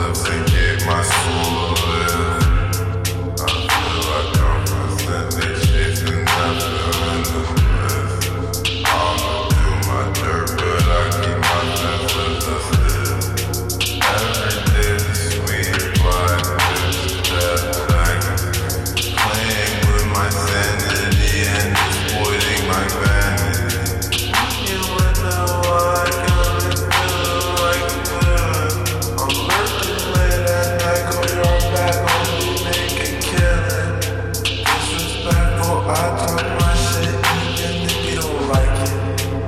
lips.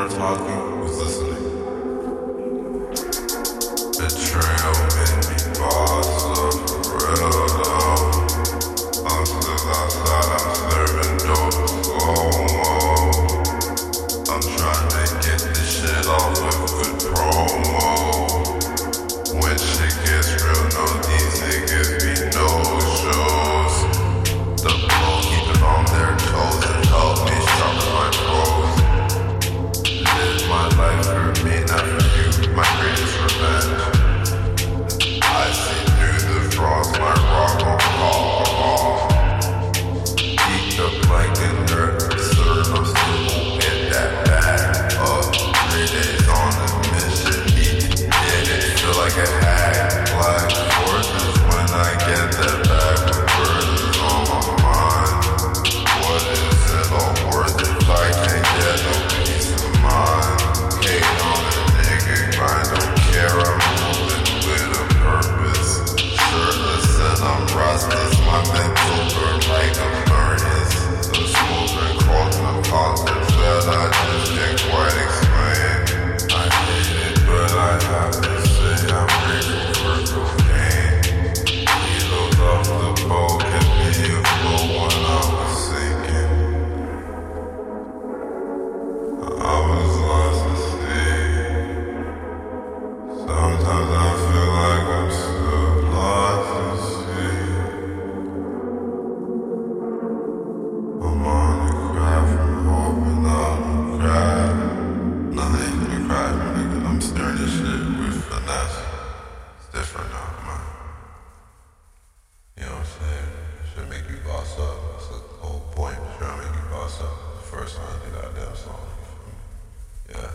Bartolome was listening. Betrayal made me boss of real love. I'm still outside, I'm serving dope slow mo. I'm trying to get this shit off with good promo. midnight. goddamn song. Yeah,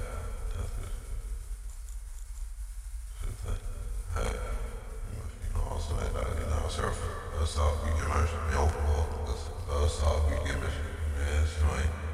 Hey, you know I'm saying? That, you know, surf. That's all we give her. Yo, that's, all we give her. Man, strength.